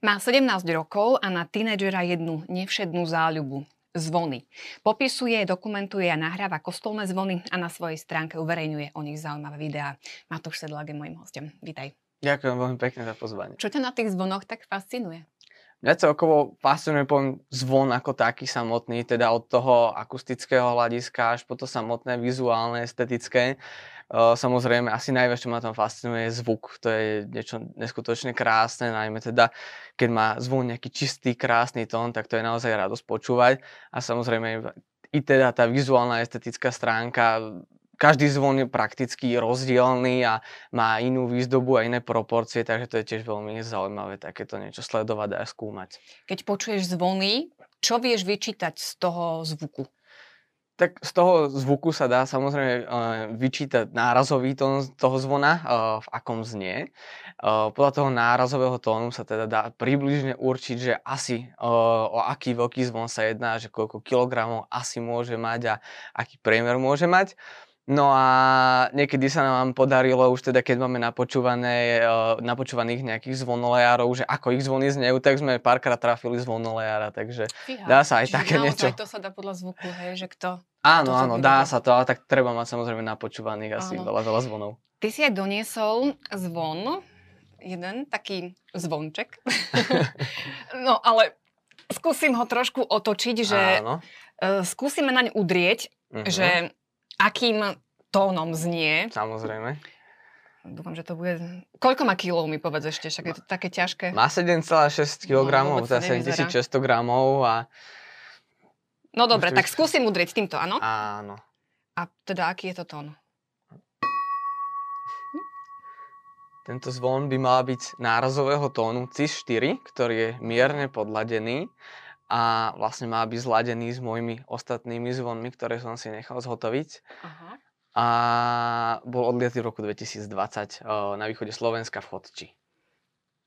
Má 17 rokov a na tínedžera jednu nevšednú záľubu zvony. Popisuje, dokumentuje a nahráva kostolné zvony a na svojej stránke uverejňuje o nich zaujímavé videá. Matúš Sedlák je môjim hostom. Vítaj. Ďakujem veľmi pekne za pozvanie. Čo ťa na tých zvonoch tak fascinuje? Mňa celkovo fascinuje poviem zvon ako taký samotný, teda od toho akustického hľadiska až po to samotné vizuálne, estetické. Samozrejme, asi najviac, čo ma tam fascinuje, je zvuk. To je niečo neskutočne krásne, najmä teda, keď má zvon nejaký čistý, krásny tón, tak to je naozaj radosť počúvať. A samozrejme, i teda tá vizuálna estetická stránka, každý zvon je prakticky rozdielný a má inú výzdobu a iné proporcie, takže to je tiež veľmi zaujímavé takéto niečo sledovať a skúmať. Keď počuješ zvony, čo vieš vyčítať z toho zvuku? Tak z toho zvuku sa dá samozrejme uh, vyčítať nárazový tón toho zvona, uh, v akom znie. Uh, podľa toho nárazového tónu sa teda dá približne určiť, že asi o aký veľký zvon sa jedná, že koľko kilogramov asi môže mať a aký priemer môže mať. No a niekedy sa nám podarilo už teda, keď máme napočúvané, napočúvaných nejakých zvonolejárov, že ako ich zvony znejú, tak sme párkrát trafili zvonolejára, takže Fíha, dá sa aj také niečo. to sa dá podľa zvuku, hej, že kto Áno, áno, dá sa to, ale tak treba mať samozrejme napočúvaných asi áno. veľa, veľa zvonov. Ty si aj doniesol zvon, jeden taký zvonček. no ale skúsim ho trošku otočiť, že áno. Uh, skúsime naň udrieť, uh-huh. že akým tónom znie. Samozrejme. Dúfam, že to bude... Koľko má kilov mi povedz ešte, však je to také ťažké. Má 7,6 kg, no, teda 7600 gramov a No dobre, tak skúsim udrieť týmto, áno? Áno. A teda aký je to tón? Tento zvon by mal byť nárazového tónu CIS-4, ktorý je mierne podladený a vlastne má byť zladený s mojimi ostatnými zvonmi, ktoré som si nechal zhotoviť. Aha. A bol odlietý v roku 2020 na východe Slovenska v Chodči.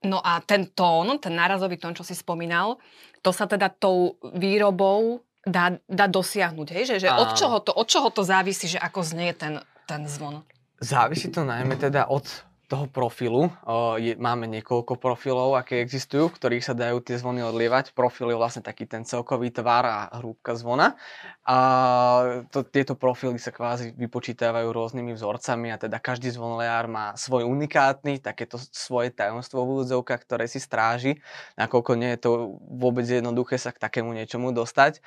No a ten tón, ten nárazový tón, čo si spomínal, to sa teda tou výrobou dá, dá dosiahnuť, hej? Že, že od, čoho to, od čoho to závisí, že ako znie ten, ten zvon? Závisí to najmä teda od toho profilu. Je, máme niekoľko profilov, aké existujú, v ktorých sa dajú tie zvony odlievať. Profil je vlastne taký ten celkový tvar a hrúbka zvona. A to, tieto profily sa kvázi vypočítavajú rôznymi vzorcami a teda každý zvonleár má svoj unikátny, takéto svoje tajomstvo v úvodzovkách, ktoré si stráži, nakoľko nie je to vôbec jednoduché sa k takému niečomu dostať.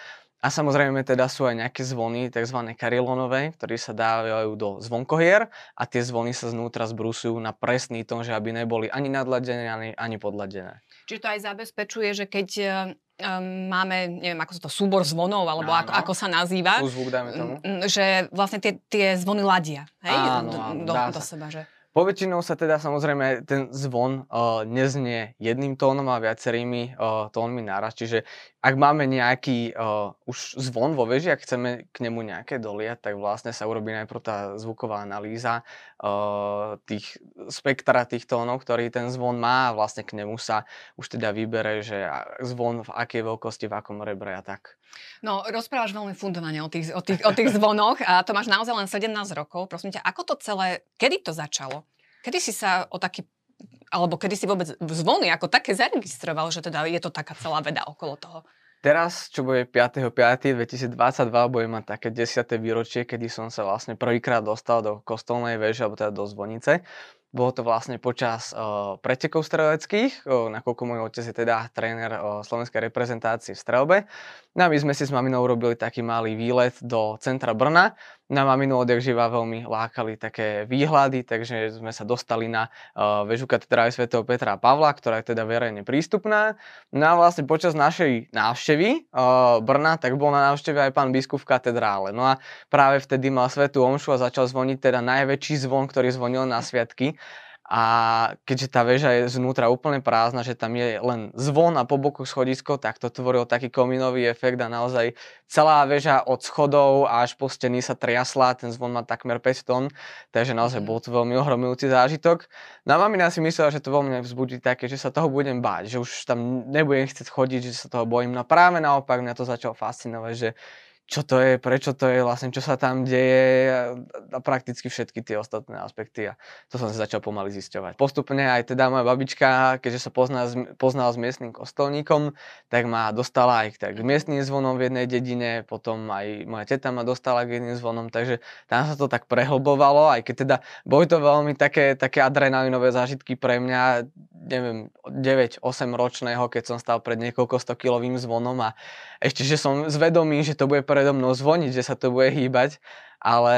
A samozrejme teda sú aj nejaké zvony, tzv. karilonové, ktoré sa dávajú do zvonkohier a tie zvony sa znútra zbrusujú na presný tón, že aby neboli ani nadladené, ani, ani podladené. Čiže to aj zabezpečuje, že keď um, máme, neviem, ako sa to, súbor zvonov, alebo ako, ako sa nazýva. Zvuk, dajme tomu. Že vlastne tie, tie zvony ladia, hej? Áno, áno, do, do, do seba, že? Poväčšinou sa teda samozrejme ten zvon uh, neznie jedným tónom a viacerými uh, tónmi naraz. Čiže ak máme nejaký uh, už zvon vo veži a chceme k nemu nejaké doliať, tak vlastne sa urobí najprv tá zvuková analýza uh, tých spektra tých tónov, ktorý ten zvon má a vlastne k nemu sa už teda vybere, že zvon v akej veľkosti, v akom rebre a tak. No, rozprávaš veľmi fundovane o tých, o, tých, o tých zvonoch a to máš naozaj len 17 rokov. Prosím ťa, ako to celé, kedy to začalo? Kedy si sa o taký alebo kedy si vôbec zvony ako také zaregistroval, že teda je to taká celá veda okolo toho? Teraz, čo bude 5.5.2022, budem mať také 10. výročie, kedy som sa vlastne prvýkrát dostal do kostolnej veže, alebo teda do zvonice. Bolo to vlastne počas uh, pretekov streleckých, uh, nakoľko môj otec je teda tréner uh, slovenskej reprezentácie v strelbe. No a my sme si s maminou urobili taký malý výlet do centra Brna. Na maminu odjak živa veľmi lákali také výhľady, takže sme sa dostali na uh, väžu katedrály svätého Petra a Pavla, ktorá je teda verejne prístupná. No a vlastne počas našej návštevy uh, Brna, tak bol na návšteve aj pán biskup v katedrále. No a práve vtedy mal svetú omšu a začal zvoniť teda najväčší zvon, ktorý zvonil na sviatky a keďže tá väža je znútra úplne prázdna, že tam je len zvon a po boku schodisko, tak to tvoril taký kominový efekt a naozaj celá väža od schodov až po steny sa triasla, ten zvon má takmer 5 tón, takže naozaj mhm. bol to veľmi ohromujúci zážitok. No a mamina si myslela, že to veľmi vzbudí také, že sa toho budem báť, že už tam nebudem chcieť chodiť, že sa toho bojím. No práve naopak mňa to začalo fascinovať, že čo to je, prečo to je, vlastne čo sa tam deje a prakticky všetky tie ostatné aspekty a to som sa začal pomaly zisťovať. Postupne aj teda moja babička, keďže sa pozná, poznala s miestnym kostolníkom, tak ma dostala aj k miestnym zvonom v jednej dedine, potom aj moja teta ma dostala k jedným zvonom, takže tam sa to tak prehlbovalo, aj keď teda boli to veľmi také, také adrenalinové zážitky pre mňa, neviem, 9-8 ročného, keď som stal pred niekoľko 100 kilovým zvonom a ešte, že som zvedomý, že to bude predo mnou zvoniť, že sa to bude hýbať, ale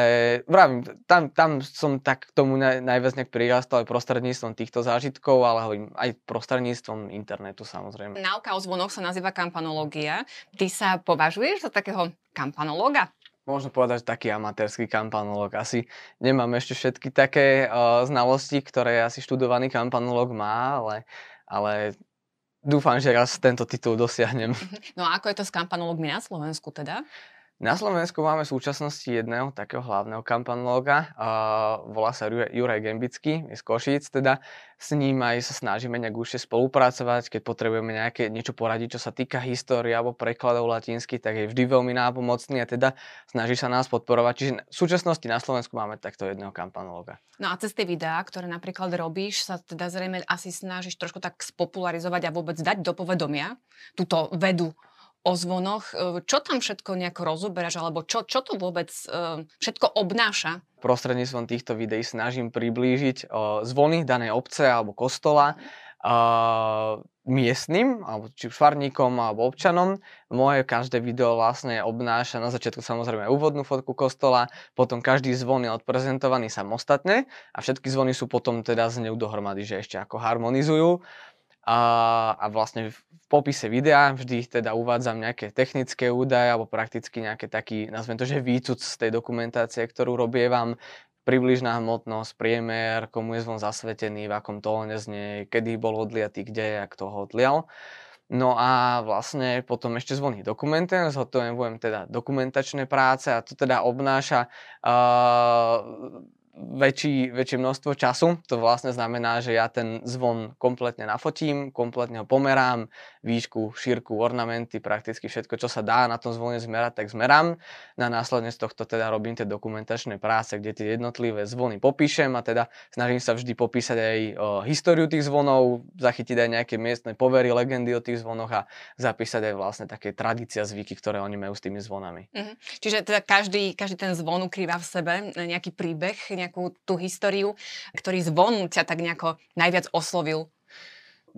vravím, tam, tam som tak k tomu naj, najviac nejak prirastal aj prostredníctvom týchto zážitkov, ale hovorím aj prostredníctvom internetu samozrejme. Náuka o zvonoch sa nazýva kampanológia. Ty sa považuješ za takého kampanológa? Možno povedať, že taký amatérsky kampanolog. Asi nemám ešte všetky také uh, znalosti, ktoré asi študovaný kampanolog má, ale, ale dúfam, že raz tento titul dosiahnem. No a ako je to s kampanologmi na Slovensku teda? Na Slovensku máme v súčasnosti jedného takého hlavného kampanológa, uh, volá sa Juraj Gembický, je z Košíc, teda s ním aj sa snažíme nejak užšie spolupracovať, keď potrebujeme nejaké niečo poradiť, čo sa týka histórie alebo prekladov latinsky, tak je vždy veľmi nápomocný a teda snaží sa nás podporovať. Čiže v súčasnosti na Slovensku máme takto jedného kampanológa. No a cez tie videá, ktoré napríklad robíš, sa teda zrejme asi snažíš trošku tak spopularizovať a vôbec dať do povedomia túto vedu o zvonoch. E, čo tam všetko nejako rozoberáš, alebo čo, čo to vôbec e, všetko obnáša? Prostredníctvom týchto videí snažím priblížiť e, zvony danej obce alebo kostola miestnym, alebo či už farníkom, alebo občanom. Moje každé video vlastne obnáša na začiatku samozrejme úvodnú fotku kostola, potom každý zvon je odprezentovaný samostatne a všetky zvony sú potom teda z dohromady, že ešte ako harmonizujú. A, a vlastne v popise videa vždy teda uvádzam nejaké technické údaje alebo prakticky nejaké taký, nazvem to, že výcud z tej dokumentácie, ktorú robievam, približná hmotnosť, priemer, komu je zvon zasvetený, v akom tóne znie, kedy bol odliatý, kde a kto ho odlial. No a vlastne potom ešte zvony dokumentujem, zhotovujem teda dokumentačné práce a to teda obnáša uh, väčší, väčšie množstvo času. To vlastne znamená, že ja ten zvon kompletne nafotím, kompletne ho pomerám, výšku, šírku, ornamenty, prakticky všetko, čo sa dá na tom zvone zmerať, tak zmerám. Na následne z tohto teda robím tie dokumentačné práce, kde tie jednotlivé zvony popíšem a teda snažím sa vždy popísať aj o, históriu tých zvonov, zachytiť aj nejaké miestne povery, legendy o tých zvonoch a zapísať aj vlastne také tradícia, zvyky, ktoré oni majú s tými zvonami. Mm-hmm. Čiže teda každý, každý ten zvon ukrýva v sebe nejaký príbeh, nejakú tú históriu, ktorý zvon ťa tak nejako najviac oslovil?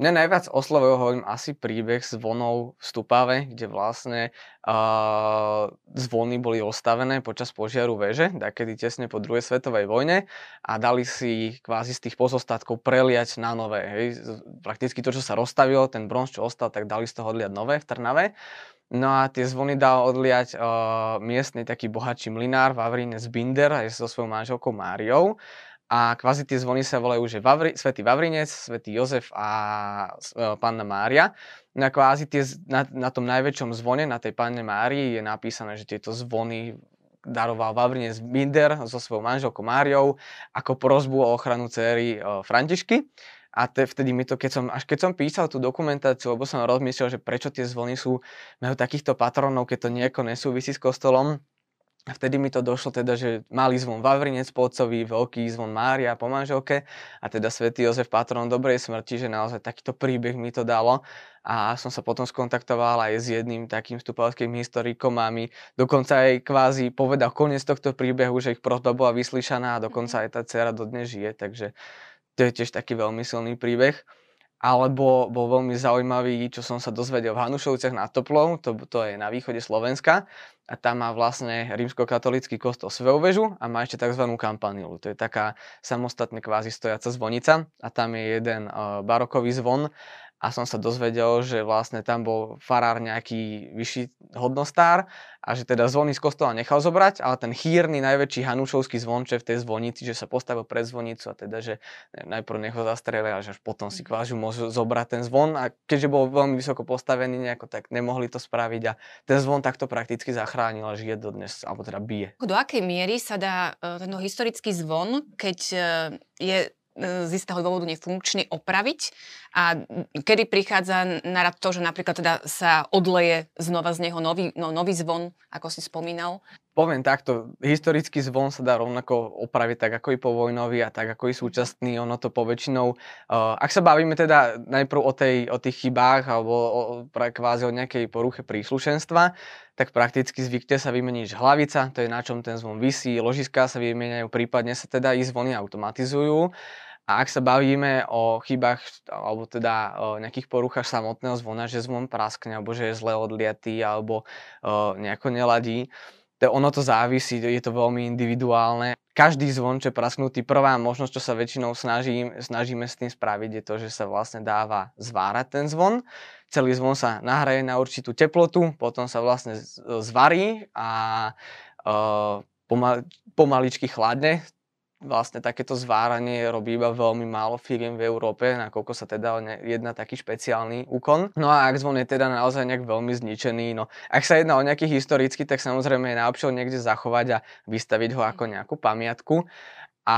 Mňa najviac oslovil, hovorím, asi príbeh zvonov v Stupave, kde vlastne uh, zvony boli ostavené počas požiaru veže, takedy tesne po druhej svetovej vojne a dali si kvázi z tých pozostatkov preliať na nové. Hej. Prakticky to, čo sa rozstavilo, ten bronz, čo ostal, tak dali z toho odliať nové v Trnave. No a tie zvony dal odliať uh, miestny taký bohatší mlinár Vavrinec Binder aj so svojou manželkou Máriou. A kvázi tie zvony sa volajú, že Vavri, Svetý Vavrinec, Svetý Jozef a uh, Panna Mária. No a kvázi tie, na, na tom najväčšom zvone, na tej Panne Márii je napísané, že tieto zvony daroval Vavrinec Binder so svojou manželkou Máriou ako prozbu o ochranu céry uh, Františky. A te, vtedy mi to, keď som, až keď som písal tú dokumentáciu, lebo som rozmyslel, že prečo tie zvony sú, majú takýchto patronov, keď to nejako nesúvisí s kostolom, a vtedy mi to došlo teda, že malý zvon Vavrinec Pocovi, veľký zvon Mária po manželke a teda svätý Jozef patron dobrej smrti, že naozaj takýto príbeh mi to dalo. A som sa potom skontaktoval aj s jedným takým stupavským historikom a mi dokonca aj kvázi povedal koniec tohto príbehu, že ich prosba bola vyslyšaná a dokonca aj tá dcera dodnes žije, takže to je tiež taký veľmi silný príbeh. Alebo bol veľmi zaujímavý, čo som sa dozvedel v Hanušovciach nad Toplou, to, to je na východe Slovenska. A tam má vlastne rímskokatolický kostol Sveuvežu a má ešte tzv. kampanilu. To je taká samostatne kvázi stojaca zvonica a tam je jeden uh, barokový zvon a som sa dozvedel, že vlastne tam bol farár nejaký vyšší hodnostár a že teda zvony z kostola nechal zobrať, ale ten chýrny najväčší hanúšovský zvonče v tej zvonici, že sa postavil pred zvonicu a teda, že najprv nech ho zastrelili a že až potom si kvážu môžu zobrať ten zvon a keďže bol veľmi vysoko postavený nejako, tak nemohli to spraviť a ten zvon takto prakticky zachránil a žije dodnes, alebo teda bije. Do akej miery sa dá e, ten historický zvon, keď e, je z istého dôvodu nefunkčný opraviť a kedy prichádza na to, že napríklad teda sa odleje znova z neho nový, no, nový zvon, ako si spomínal? Poviem takto, historický zvon sa dá rovnako opraviť tak ako i povojnový a tak ako i súčasný, ono to poväčšinou, uh, ak sa bavíme teda najprv o, tej, o tých chybách alebo o, pre kvázi o nejakej poruche príslušenstva, tak prakticky zvykne sa vymeniť hlavica, to je na čom ten zvon vysí, ložiská sa vymeniajú, prípadne sa teda i zvony automatizujú. A ak sa bavíme o chybách alebo teda o nejakých poruchách samotného zvona, že zvon praskne alebo že je zle odliatý alebo o, nejako neladí, to, ono to závisí, je to veľmi individuálne. Každý zvon, čo je prasknutý, prvá možnosť, čo sa väčšinou snažím, snažíme s tým spraviť, je to, že sa vlastne dáva zvárať ten zvon. Celý zvon sa nahraje na určitú teplotu, potom sa vlastne zvarí a pomal, pomaličky chladne vlastne takéto zváranie robí iba veľmi málo firiem v Európe, nakoľko sa teda jedná taký špeciálny úkon. No a ak zvon je teda naozaj nejak veľmi zničený, no ak sa jedná o nejaký historický, tak samozrejme je najlepšie niekde zachovať a vystaviť ho ako nejakú pamiatku. A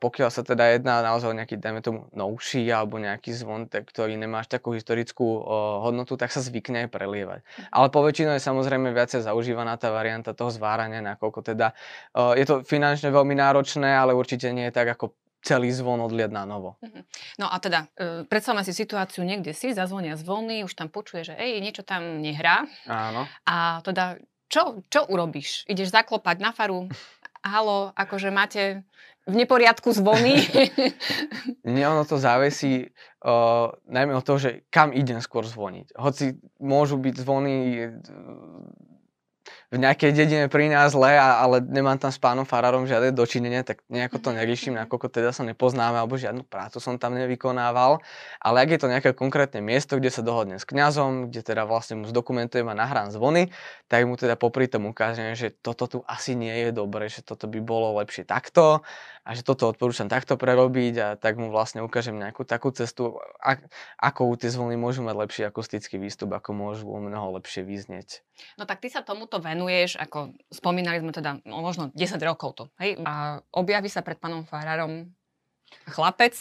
pokiaľ sa teda jedná naozaj o nejaký, dajme tomu, novší alebo nejaký zvon, ktorý nemá až takú historickú o, hodnotu, tak sa zvykne aj prelievať. Mhm. Ale po väčšinu je samozrejme viacej zaužívaná tá varianta toho zvárania, nakoľko teda o, je to finančne veľmi náročné, ale určite nie je tak ako celý zvon odliad na novo. Mhm. No a teda, e, predstavme si situáciu, niekde si, zazvonia zvony, už tam počuje, že ej, niečo tam nehrá. Áno. A teda, čo, čo urobíš? Ideš zaklopať na faru, halo, akože máte v neporiadku zvony? Nie, ono to závisí uh, najmä od toho, že kam idem skôr zvoniť. Hoci môžu byť zvony v nejakej dedine pri nás zle, ale nemám tam s pánom Farárom žiadne dočinenie, tak nejako to neriešim, nakoľko teda sa nepoznáme, alebo žiadnu prácu som tam nevykonával. Ale ak je to nejaké konkrétne miesto, kde sa dohodnem s kňazom, kde teda vlastne mu zdokumentujem a nahrám zvony, tak mu teda popri tom ukážem, že toto tu asi nie je dobre, že toto by bolo lepšie takto a že toto odporúčam takto prerobiť a tak mu vlastne ukážem nejakú takú cestu, ako tie zvony môžu mať lepší akustický výstup, ako môžu o mnoho lepšie vyznieť. No tak ty sa tomuto venuješ, ako spomínali sme teda no, možno 10 rokov to, hej? A objaví sa pred pánom Farárom chlapec.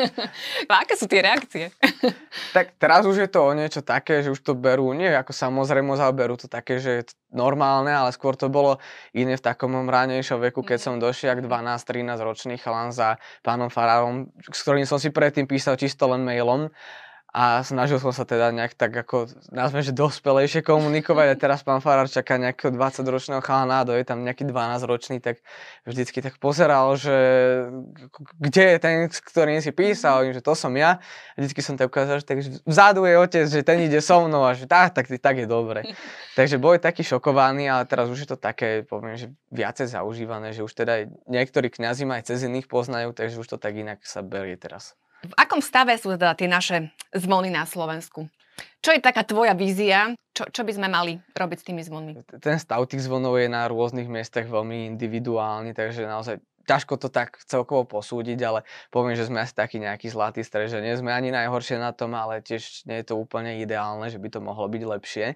Aké sú tie reakcie? tak teraz už je to o niečo také, že už to berú, nie ako samozrejme, ale berú to také, že je normálne, ale skôr to bolo iné v takom ránejšom veku, keď mhm. som došiel 12-13 ročný chalan za pánom Farárom, s ktorým som si predtým písal čisto len mailom a snažil som sa teda nejak tak ako, nazvem, že dospelejšie komunikovať a teraz pán Farár čaká nejakého 20-ročného chalana a je tam nejaký 12-ročný, tak vždycky tak pozeral, že kde je ten, s ktorým si písal, že to som ja a vždycky som tak ukázal, že tak vzadu je otec, že ten ide so mnou a že tak, tak, tak je dobre. Takže boli taký šokovaný, ale teraz už je to také, poviem, že viacej zaužívané, že už teda niektorí kňazi ma aj cez iných poznajú, takže už to tak inak sa berie teraz. V akom stave sú teda tie naše zvony na Slovensku? Čo je taká tvoja vízia? Čo, čo by sme mali robiť s tými zvonmi? Ten stav tých zvonov je na rôznych miestach veľmi individuálny, takže naozaj ťažko to tak celkovo posúdiť, ale poviem, že sme asi taký nejaký zlatý stred, že nie sme ani najhoršie na tom, ale tiež nie je to úplne ideálne, že by to mohlo byť lepšie.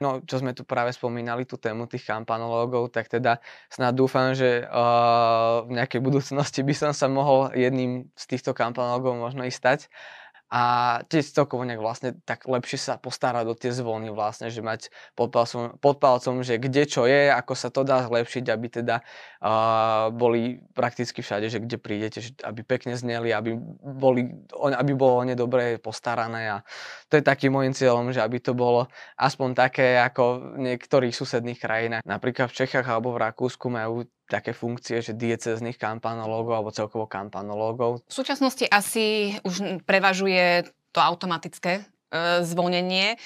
No, čo sme tu práve spomínali, tú tému tých kampanológov, tak teda snad dúfam, že uh, v nejakej budúcnosti by som sa mohol jedným z týchto kampanológov možno i stať a tiež celkovo nejak vlastne tak lepšie sa postarať o tie zvony vlastne, že mať pod palcom, pod palcom, že kde čo je, ako sa to dá zlepšiť, aby teda uh, boli prakticky všade, že kde prídete, že aby pekne zneli, aby, boli, aby bolo o ne dobre postarané a to je takým môjim cieľom, že aby to bolo aspoň také ako v niektorých susedných krajinách. Napríklad v Čechách alebo v Rakúsku majú také funkcie, že diecezných kampanológov alebo celkovo kampanológov. V súčasnosti asi už prevažuje to automatické e, zvonenie. E,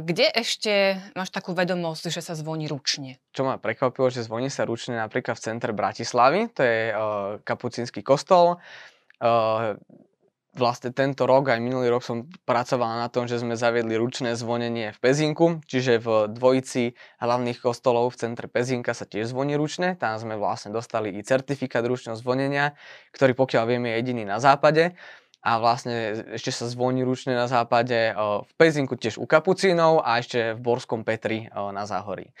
kde ešte máš takú vedomosť, že sa zvoní ručne? Čo ma prekvapilo, že zvoní sa ručne napríklad v centre Bratislavy, to je e, kapucínsky kostol. E, vlastne tento rok aj minulý rok som pracoval na tom, že sme zaviedli ručné zvonenie v Pezinku, čiže v dvojici hlavných kostolov v centre Pezinka sa tiež zvoní ručne. Tam sme vlastne dostali i certifikát ručného zvonenia, ktorý pokiaľ vieme je jediný na západe. a vlastne ešte sa zvoní ručne na západe v Pezinku tiež u Kapucínov a ešte v Borskom Petri na Záhorí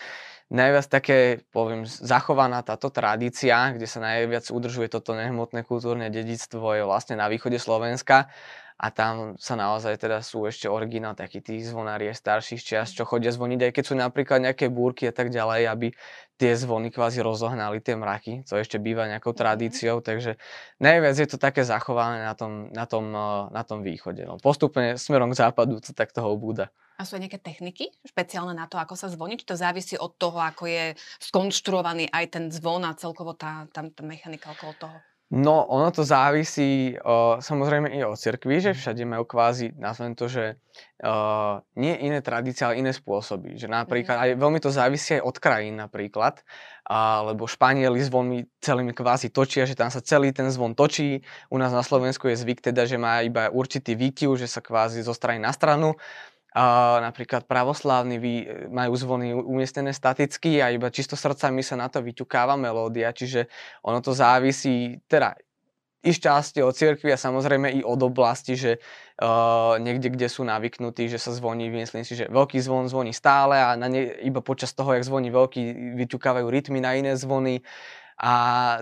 najviac také, poviem, zachovaná táto tradícia, kde sa najviac udržuje toto nehmotné kultúrne dedictvo je vlastne na východe Slovenska a tam sa naozaj teda sú ešte originál takí tí zvonári starších čias, čo chodia zvoniť, aj keď sú napríklad nejaké búrky a tak ďalej, aby tie zvony kvázi rozohnali tie mraky, co ešte býva nejakou mhm. tradíciou, takže najviac je to také zachované na tom, na tom, eh, na tom východe. No, postupne smerom k západu to tak toho búda. A sú aj nejaké techniky špeciálne na to, ako sa zvoní? Či to závisí od toho, ako je skonštruovaný aj ten zvon a celkovo tá, tá, tá mechanika okolo toho? No, ono to závisí o, samozrejme i od cirkvi, že mhm. všade majú kvázi, nazvem to, že o, nie iné tradície, ale iné spôsoby. Že napríklad, mm. aj veľmi to závisí aj od krajín napríklad, a, lebo Španieli zvonmi celými kvázi točia, že tam sa celý ten zvon točí. U nás na Slovensku je zvyk teda, že má iba určitý výkyv, že sa kvázi zo strany na stranu. A napríklad pravoslávni vy, majú zvony umiestnené staticky a iba čisto srdcami sa na to vyťukáva melódia, čiže ono to závisí, teda i šťastie od cirkvi a samozrejme i od oblasti, že uh, niekde, kde sú navyknutí, že sa zvoní, myslím si, že veľký zvon zvoní stále a na ne, iba počas toho, jak zvoní veľký, vyťukávajú rytmy na iné zvony a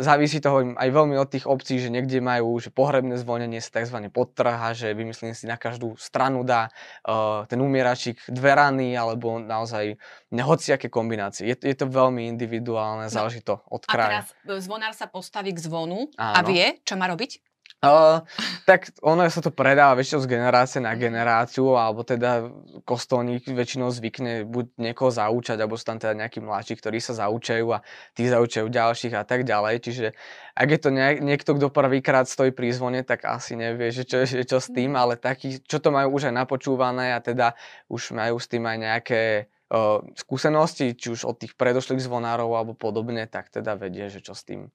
závisí toho aj veľmi od tých obcí, že niekde majú že pohrebné zvonenie sa tzv. podtrha, že vymyslím si na každú stranu dá uh, ten umieračík dve rany alebo naozaj hociaké kombinácie. Je, je to veľmi individuálne, no. záleží to od kraja. A teraz e, zvonár sa postaví k zvonu Áno. a vie, čo má robiť? Uh, tak ono sa to predáva väčšinou z generácie na generáciu, alebo teda kostolník väčšinou zvykne buď niekoho zaučať, alebo sú tam teda nejakí mladší, ktorí sa zaučajú a tí zaučajú ďalších a tak ďalej. Čiže ak je to niekto, kto prvýkrát stojí pri zvone, tak asi nevie, že čo, že čo s tým, ale takí, čo to majú už aj napočúvané a teda už majú s tým aj nejaké uh, skúsenosti, či už od tých predošlých zvonárov alebo podobne, tak teda vedie, že čo s tým.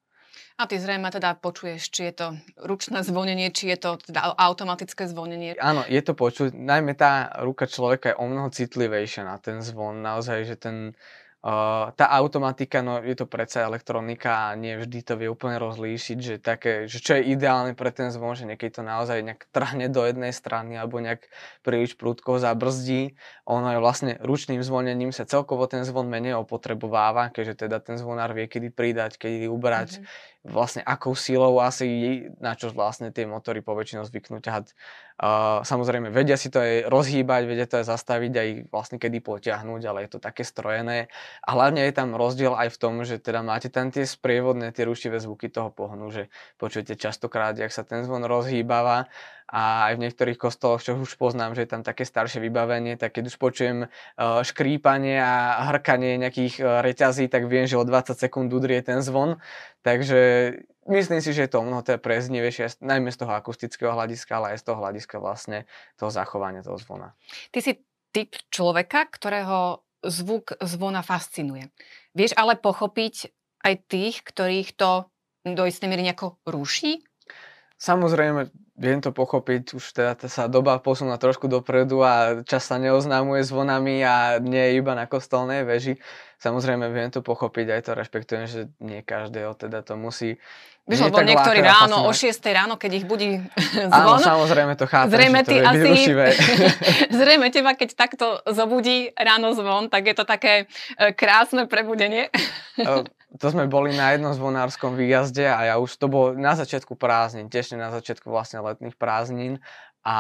A ty zrejme teda počuješ, či je to ručné zvonenie, či je to teda automatické zvonenie. Áno, je to počuť. Najmä tá ruka človeka je o mnoho citlivejšia na ten zvon. Naozaj, že ten, Uh, tá automatika, no je to predsa elektronika a nie vždy to vie úplne rozlíšiť, že, také, že čo je ideálne pre ten zvon, že niekedy to naozaj nejak trhne do jednej strany alebo nejak príliš prúdko zabrzdí. Ono je vlastne ručným zvonením sa celkovo ten zvon menej opotrebováva, keďže teda ten zvonár vie kedy pridať, kedy ubrať. Mm-hmm vlastne akou silou asi, na čo vlastne tie motory poväčšinou zvyknú ťahať. Uh, samozrejme, vedia si to aj rozhýbať, vedia to aj zastaviť, aj vlastne kedy potiahnuť, ale je to také strojené. A hlavne je tam rozdiel aj v tom, že teda máte tam tie sprievodné, tie rušivé zvuky toho pohnu, že počujete častokrát, jak sa ten zvon rozhýbava a aj v niektorých kostoloch, čo už poznám, že je tam také staršie vybavenie, tak keď už počujem uh, škrípanie a hrkanie nejakých uh, reťazí, tak viem, že o 20 sekúnd udrie ten zvon. Takže myslím si, že je to mnoho teda preznivejšie, najmä z toho akustického hľadiska, ale aj z toho hľadiska vlastne toho zachovania toho zvona. Ty si typ človeka, ktorého zvuk zvona fascinuje. Vieš ale pochopiť aj tých, ktorých to do istej miery nejako ruší? Samozrejme, viem to pochopiť, už teda sa doba posúna trošku dopredu a čas sa neoznámuje zvonami a nie iba na kostolnej veži. Samozrejme, viem to pochopiť, aj to rešpektujem, že nie každého teda to musí Vieš, lebo niektorí ráno, o 6 ráno, keď ich budí zvon. Áno, samozrejme to chápem, zrejme že to je asi, Zrejme teba, keď takto zobudí ráno zvon, tak je to také e, krásne prebudenie. To sme boli na jednom zvonárskom výjazde a ja už to bolo na začiatku prázdnin, tiež na začiatku vlastne letných prázdnin a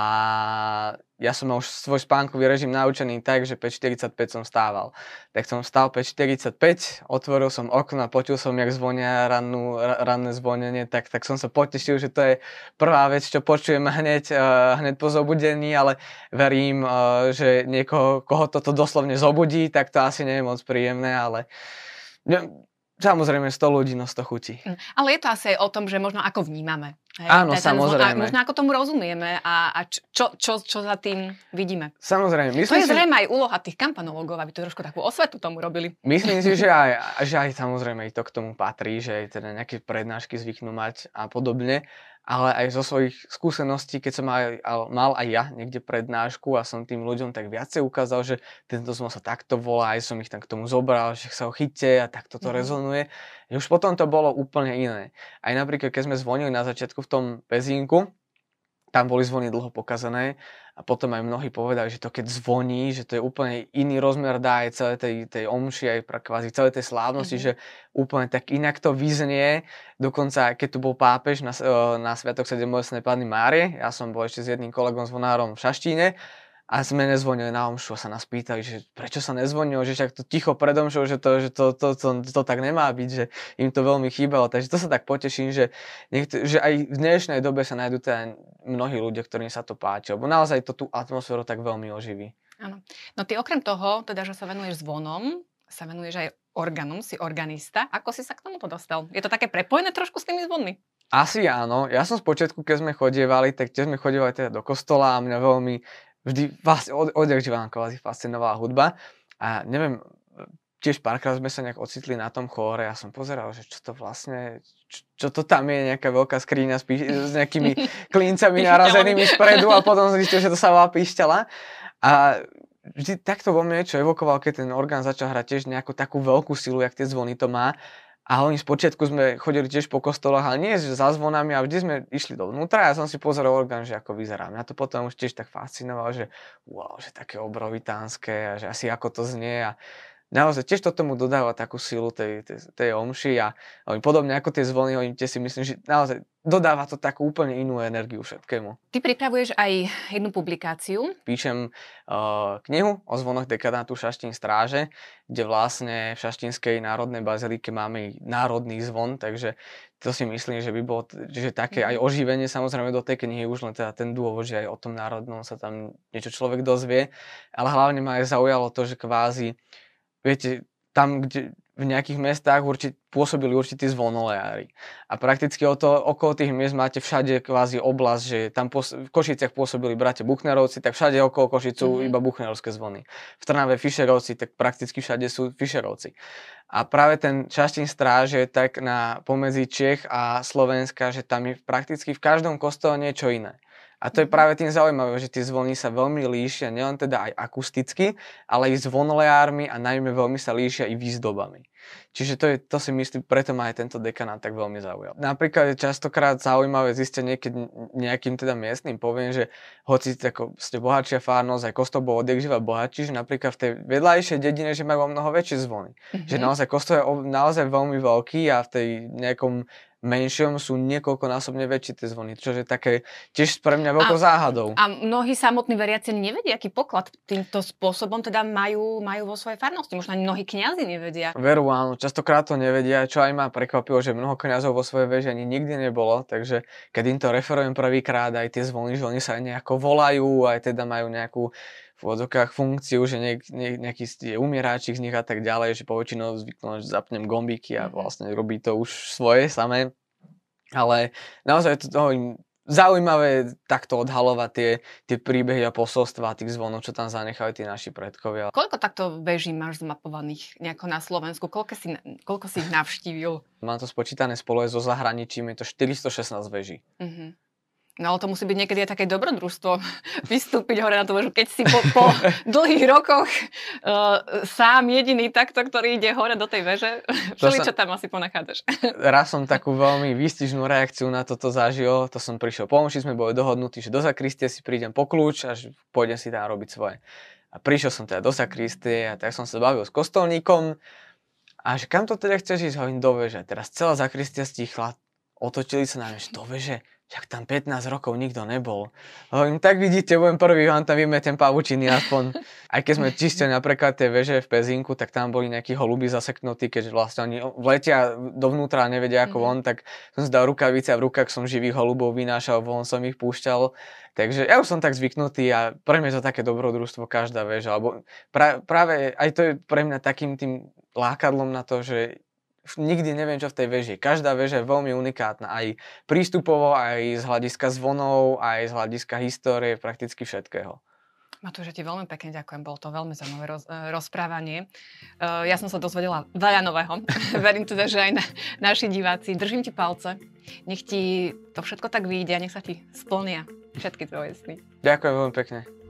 ja som mal už svoj spánkový režim naučený tak, že 5.45 som stával. Tak som vstal 5.45, otvoril som okno a počul som, jak zvonia rannú, ranné zvonenie, tak, tak som sa potešil, že to je prvá vec, čo počujem hneď, uh, hneď po zobudení, ale verím, uh, že niekoho, koho toto doslovne zobudí, tak to asi nie je moc príjemné, ale Samozrejme, 100 ľudí, no 100 chutí. Hm, ale je to asi aj o tom, že možno ako vnímame. Hej? Áno, ten, samozrejme. A možno ako tomu rozumieme a, a čo, čo, čo za tým vidíme. Samozrejme. Myslím to je si, zrejme aj úloha tých kampanológov, aby to trošku takú osvetu tomu robili. Myslím si, že aj, že aj samozrejme i to k tomu patrí, že aj teda nejaké prednášky zvyknú mať a podobne ale aj zo svojich skúseností, keď som mal, mal aj ja niekde prednášku a som tým ľuďom tak viacej ukázal, že tento zvon sa takto volá, aj som ich tam k tomu zobral, že sa ho chytte a takto to mm. rezonuje. Už potom to bolo úplne iné. Aj napríklad, keď sme zvonili na začiatku v tom pezínku, tam boli zvony dlho pokazané a potom aj mnohí povedali, že to keď zvoní, že to je úplne iný rozmer dá aj celé tej, tej omši, aj pra kvázi celé tej slávnosti, mm-hmm. že úplne tak inak to vyznie. Dokonca, keď tu bol pápež na, na Sviatok 7. Panny Márie, ja som bol ešte s jedným kolegom zvonárom v Šaštíne a sme nezvonili na omšu a sa nás pýtali, že prečo sa nezvonilo, že však to ticho pred omšou, že, to, že to, to, to, to, tak nemá byť, že im to veľmi chýbalo. Takže to sa tak poteším, že, niekto, že aj v dnešnej dobe sa nájdú teda mnohí ľudia, ktorým sa to páči, lebo naozaj to tú atmosféru tak veľmi oživí. Áno. No ty okrem toho, teda, že sa venuješ zvonom, sa venuješ aj organom, si organista. Ako si sa k tomuto dostal? Je to také prepojené trošku s tými zvonmi? Asi áno. Ja som z počiatku, keď sme chodievali, tak tiež sme chodievali teda do kostola a mňa veľmi vždy vlastne od, odjak živa kvázi fascinovala hudba a neviem, tiež párkrát sme sa nejak ocitli na tom chóre a som pozeral, že čo to vlastne, čo, čo to tam je, nejaká veľká skríňa s, s nejakými klincami narazenými spredu a potom zistil, že to sa volá píšťala. A vždy takto vo mne niečo evokoval, keď ten orgán začal hrať tiež nejakú takú veľkú silu, jak tie zvony to má a z počiatku sme chodili tiež po kostoloch, ale nie za zvonami a vždy sme išli dovnútra ja som si pozeral orgán, že ako vyzerá. Mňa to potom už tiež tak fascinovalo, že wow, že také obrovitánske a že asi ako to znie a naozaj tiež to tomu dodáva takú silu tej, tej, tej omši a oni podobne ako tie zvony, oni tie si myslím, že naozaj dodáva to takú úplne inú energiu všetkému. Ty pripravuješ aj jednu publikáciu. Píšem uh, knihu o zvonoch dekadátu Šaštín stráže, kde vlastne v Šaštínskej národnej bazilike máme národný zvon, takže to si myslím, že by bolo že také aj mhm. oživenie samozrejme do tej knihy, už len teda ten dôvod, že aj o tom národnom sa tam niečo človek dozvie, ale hlavne ma aj zaujalo to, že kvázi viete, tam, kde v nejakých mestách určit, pôsobili určití zvonolejári. A prakticky o to, okolo tých miest máte všade kvázi oblasť, že tam pos- v Košiciach pôsobili bratia Buchnerovci, tak všade okolo Košicu mm-hmm. iba Buchnerovské zvony. V Trnave Fischerovci, tak prakticky všade sú Fischerovci. A práve ten Šaštín stráž je tak na pomedzi Čech a Slovenska, že tam je prakticky v každom kostole niečo iné. A to je mhm. práve tým zaujímavé, že tie zvony sa veľmi líšia, nielen teda aj akusticky, ale aj zvonleármi a najmä veľmi sa líšia i výzdobami. Čiže to, je, to si myslím, preto ma aj tento dekanát tak veľmi zaujal. Napríklad je častokrát zaujímavé zistenie, keď nejakým teda miestnym poviem, že hoci ako ste bohatšia fárnosť, aj kostol bol odjak živa bohatší, že napríklad v tej vedľajšej dedine, že majú o mnoho väčšie zvony. Mm-hmm. Že naozaj kostol je naozaj veľmi veľký a v tej nejakom menšom sú niekoľkonásobne väčšie tie zvony, čo je také tiež pre mňa veľkou záhadou. A mnohí samotní veriaci nevedia, aký poklad týmto spôsobom teda majú, majú vo svojej farnosti. Možno ani mnohí kňazi nevedia. Veru, áno, častokrát to nevedia, čo aj ma prekvapilo, že mnoho kňazov vo svojej veži ani nikdy nebolo, takže keď im to referujem prvýkrát, aj tie zvony, že oni sa aj nejako volajú, aj teda majú nejakú v odzokách funkciu, že niek, niek, nejaký je umieráčik z nich a tak ďalej, že poväčšinou zvyknú, že zapnem gombíky a mhm. vlastne robí to už svoje samé. Ale naozaj to im zaujímavé takto odhalovať tie, tie príbehy a posolstva tých zvonov, čo tam zanechali tí naši predkovia. Koľko takto veží máš zmapovaných nejako na Slovensku? Koľko si, koľko si ich navštívil? Mám to spočítané spolu so zahraničím, je to 416 veží. Uh-huh. No ale to musí byť niekedy aj také dobrodružstvo vystúpiť hore na tú vežu, keď si po, po dlhých rokoch uh, sám jediný takto, ktorý ide hore do tej veže. Všeli, čo tam asi ponachádzaš. Raz som takú veľmi výstižnú reakciu na toto zažil. To som prišiel po sme boli dohodnutí, že do zakristie si prídem po kľúč a pôjdem si tam robiť svoje. A prišiel som teda do zakristie a tak som sa bavil s kostolníkom a že kam to teda chceš ísť, hovorím do veže. Teraz celá zakristia stichla, otočili sa na mňa, že do veže, však tam 15 rokov nikto nebol. Hovorím, tak vidíte, budem prvý, vám tam vymetem pavučiny aspoň. Aj keď sme čistili napríklad tie veže v Pezinku, tak tam boli nejakí holuby zaseknutí, keď vlastne oni vletia dovnútra a nevedia ako mm-hmm. von, tak som si dal rukavice a v rukách som živých holubov vynášal, von som ich púšťal. Takže ja už som tak zvyknutý a pre mňa je to také dobrodružstvo každá väža. Alebo pra, práve aj to je pre mňa takým tým lákadlom na to, že nikdy neviem, čo v tej veži. Každá väža je veľmi unikátna, aj prístupovo, aj z hľadiska zvonov, aj z hľadiska histórie, prakticky všetkého. Matúš, ti veľmi pekne ďakujem, bolo to veľmi zaujímavé roz, e, rozprávanie. Uh, ja som sa dozvedela veľa nového. Verím teda, že aj na, naši diváci. Držím ti palce. Nech ti to všetko tak vyjde a nech sa ti splnia všetky tvoje sny. Ďakujem veľmi pekne.